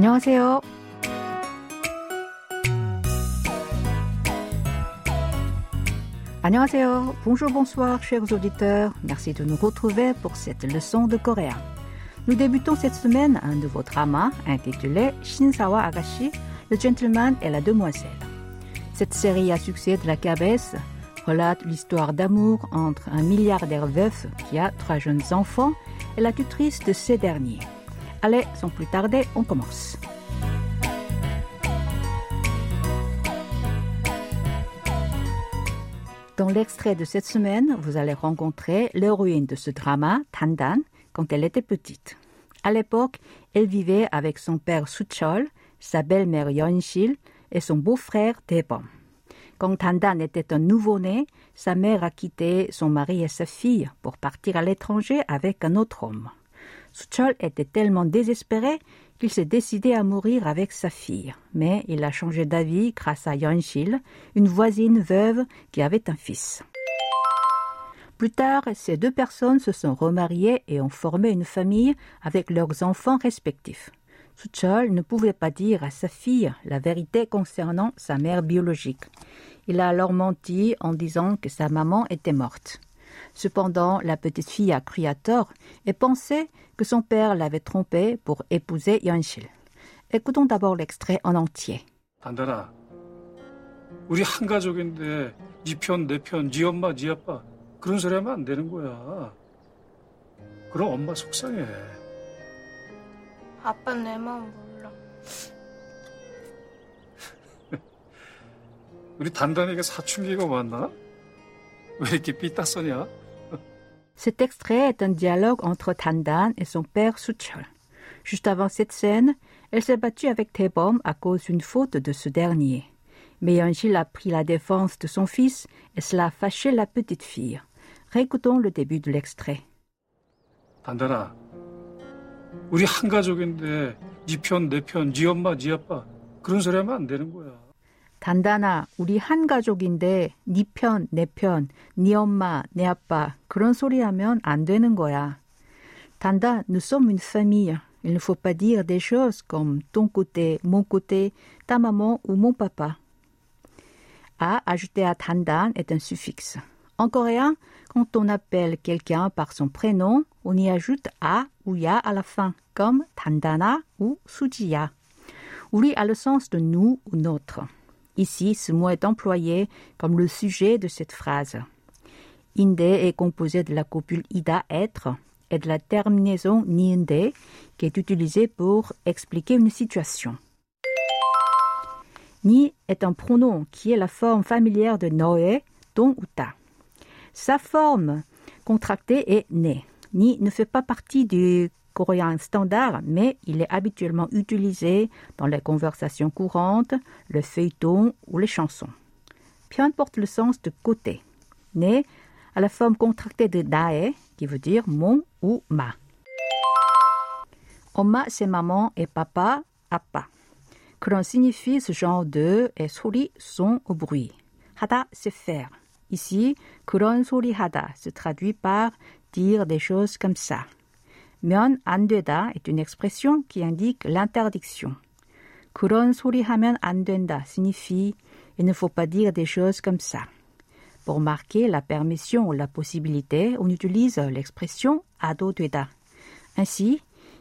안녕하세요. Annyeonghaseyo. Bonjour, bonsoir, chers auditeurs. Merci de nous retrouver pour cette leçon de coréen. Nous débutons cette semaine un nouveau drama intitulé Shinsawa Agashi, le gentleman et la demoiselle. Cette série à succès de la KBS relate l'histoire d'amour entre un milliardaire veuf qui a trois jeunes enfants et la tutrice de ces derniers. Allez, sans plus tarder, on commence. Dans l'extrait de cette semaine, vous allez rencontrer l'héroïne de ce drama, Tandan, quand elle était petite. À l'époque, elle vivait avec son père Suchol, sa belle-mère Yonshil et son beau-frère Debom. Quand Tandan était un nouveau-né, sa mère a quitté son mari et sa fille pour partir à l'étranger avec un autre homme. Suchol était tellement désespéré qu'il s'est décidé à mourir avec sa fille. Mais il a changé d'avis grâce à Yonshil, une voisine veuve qui avait un fils. Plus tard, ces deux personnes se sont remariées et ont formé une famille avec leurs enfants respectifs. Suchol ne pouvait pas dire à sa fille la vérité concernant sa mère biologique. Il a alors menti en disant que sa maman était morte. Cependant, la petite fille a cru à tort et pensait que son père l'avait trompé pour épouser Yonshil. Écoutons d'abord l'extrait en entier. 단단아, 우리 한 가족인데 네 편, 내 편, 네 엄마, 네 아빠 그런 소리 하면 안 되는 거야. 그럼 엄마 속상해. 아빠 내 마음 몰라. 우리 단단이가 사춘기가 왔나? 왜 이렇게 삐딱서냐? Cet extrait est un dialogue entre Tandan et son père Suchol. Juste avant cette scène, elle s'est battue avec Tebom à cause d'une faute de ce dernier. Mais Yonjil a pris la défense de son fils et cela a fâché la petite fille. Récoutons le début de l'extrait. 단단아, 우리 한 가족인데 네 편, 내 편, 네 엄마, 네 아빠 그런 소리 하면 안 되는 거야. 단단아, 우리 한 가족인데 네 편, 내 편, 네 엄마, 내 아빠 그런 소리 하면 안 되는 거야. Tanda, nous sommes une famille. Il ne faut pas dire des choses comme ton côté, mon côté, ta maman ou mon papa. A ajouté à Tandan est un suffixe. En coréen, quand on appelle quelqu'un par son prénom, on y ajoute a ou ya à la fin, comme Tandana ou Sujiya. Oui a le sens de nous ou notre. Ici, ce mot est employé comme le sujet de cette phrase. Inde est composé de la copule ida être et de la terminaison niende qui est utilisée pour expliquer une situation. Ni est un pronom qui est la forme familière de noe, ton ou ta. Sa forme contractée est ne. Ni ne fait pas partie du coréen standard, mais il est habituellement utilisé dans les conversations courantes, le feuilleton ou les chansons. Pion porte le sens de côté. Ne a la forme contractée de dae, qui veut dire mon ou ma. Oma, c'est maman et papa, appa. Kron signifie ce genre de et souri, son ou bruit. Hada, c'est faire. Ici, kron souri hada se traduit par dire des choses comme ça. 면 안 되다 est une expression qui indique l'interdiction. 그런 소리 하면 안 된다 signifie il ne faut pas dire des choses comme ça. Pour marquer la permission ou la possibilité, on utilise l'expression ado 되다. Ainsi,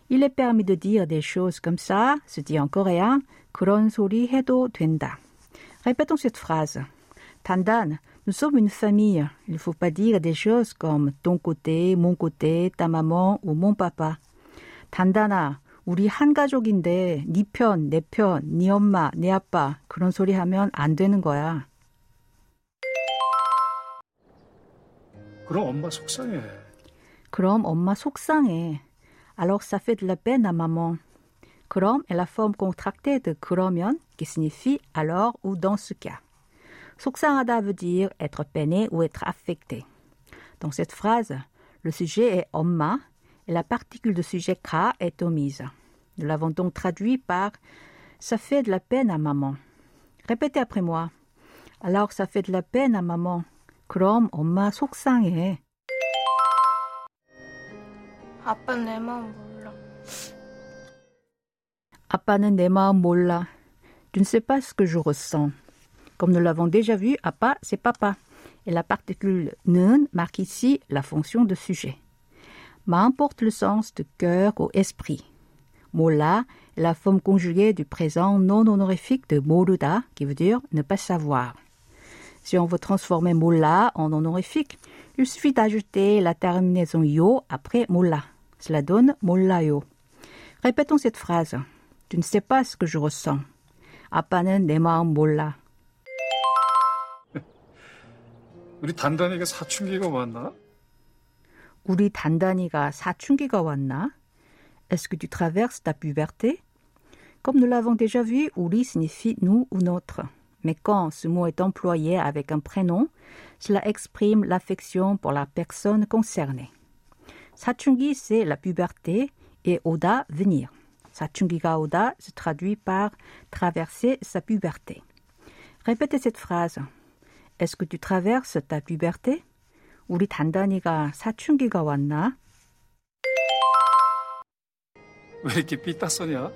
il est permis de dire des choses comme ça, se dit en coréen 그런 소리 해도 된다. Répétons cette phrase. 단단, nous sommes une famille. Il ne faut pas dire des choses comme ton côté, mon côté, ta maman ou mon papa. 단단아, 우리 한 가족인데 네 편, 내 편, 네 엄마, 내 아빠 그런 소리 하면 안 되는 거야. 그럼 엄마 속상해. 그럼 엄마 속상해. Alors ça fait de la peine à maman. 그럼 est la forme contractée de 그러면 qui signifie alors ou dans ce cas. 속상하다 veut dire être peiné ou être affecté. Dans cette phrase, le sujet est 엄마 et la particule de sujet ka est omise. Nous l'avons donc traduit par ça fait de la peine à maman. Répétez après moi. Alors ça fait de la peine à maman. 그럼 엄마 속상해. 아빠 내 마음 몰라. 아빠는 내 마음 몰라. Tu ne sais pas ce que je ressens. Comme nous l'avons déjà vu, appa, c'est papa. Et la particule 는 marque ici la fonction de sujet. Ma porte le sens de cœur ou esprit. Mola est la forme conjuguée du présent non honorifique de moruda, qui veut dire ne pas savoir. Si on veut transformer mola en honorifique, il suffit d'ajouter la terminaison yo après mola. Cela donne yo. Répétons cette phrase. Tu ne sais pas ce que je ressens. 아빠는 내 마음 몰라. 우리 단단이가 사춘기가 왔나? 우리 단단이가 사춘기가 왔나? Est-ce que tu traverses ta puberté? Comme nous l'avons déjà vu, 우리 signifie nous ou notre. Mais quand ce mot est employé avec un prénom, cela exprime l'affection pour la personne concernée. 사춘기, c'est la puberté et oda, venir. 사춘기가 오다 se traduit par traverser sa puberté. Répétez cette phrase. Est-ce que tu traverses ta puberté? 우리 단단이가 사춘기가 왔나? 왜 이렇게 삐딱서냐?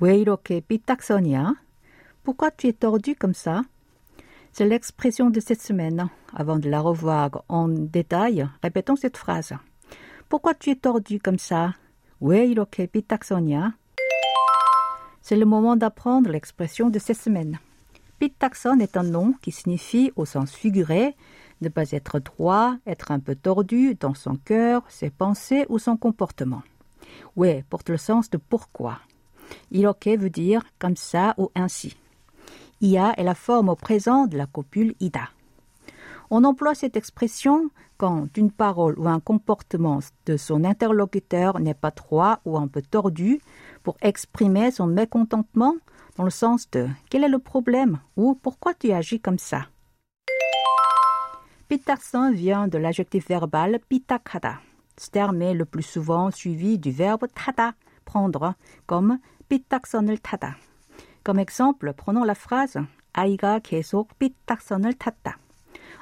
왜 이렇게 삐딱서냐? Pourquoi tu es tordu comme ça? C'est l'expression de cette semaine. Avant de la revoir en détail, répétons cette phrase. Pourquoi tu es tordu comme ça? 왜 이렇게 삐딱서냐? C'est le moment d'apprendre l'expression de cette semaine. Pitaxon est un nom qui signifie, au sens figuré, ne pas être droit, être un peu tordu dans son cœur, ses pensées ou son comportement. Ouais porte le sens de pourquoi. Iroke veut dire comme ça ou ainsi. Ia est la forme au présent de la copule ida. On emploie cette expression quand une parole ou un comportement de son interlocuteur n'est pas droit ou un peu tordu pour exprimer son mécontentement dans le sens de quel est le problème ou pourquoi tu agis comme ça. Pitakson vient de l'adjectif verbal pitakada. Ce terme est le plus souvent suivi du verbe tada, prendre, comme pitak선을 tada. Comme exemple, prenons la phrase 아이가 계속 삐딱선을 탔다.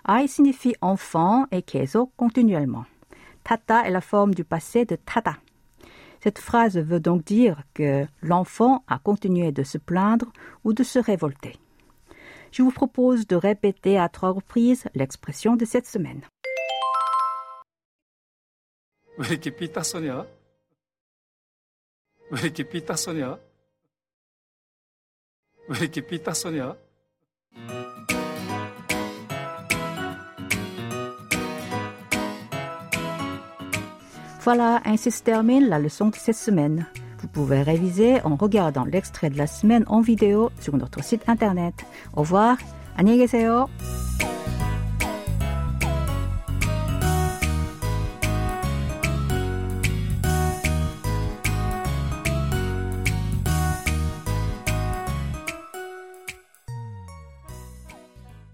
I signifie enfant et 계속 continuellement. Tata est la forme du passé de tada. Cette phrase veut donc dire que l'enfant a continué de se plaindre ou de se révolter. Je vous propose de répéter à trois reprises l'expression de cette semaine. Voilà, ainsi se termine la leçon de cette semaine. Vous pouvez réviser en regardant l'extrait de la semaine en vidéo sur notre site internet. Au revoir, 안녕히 계세요.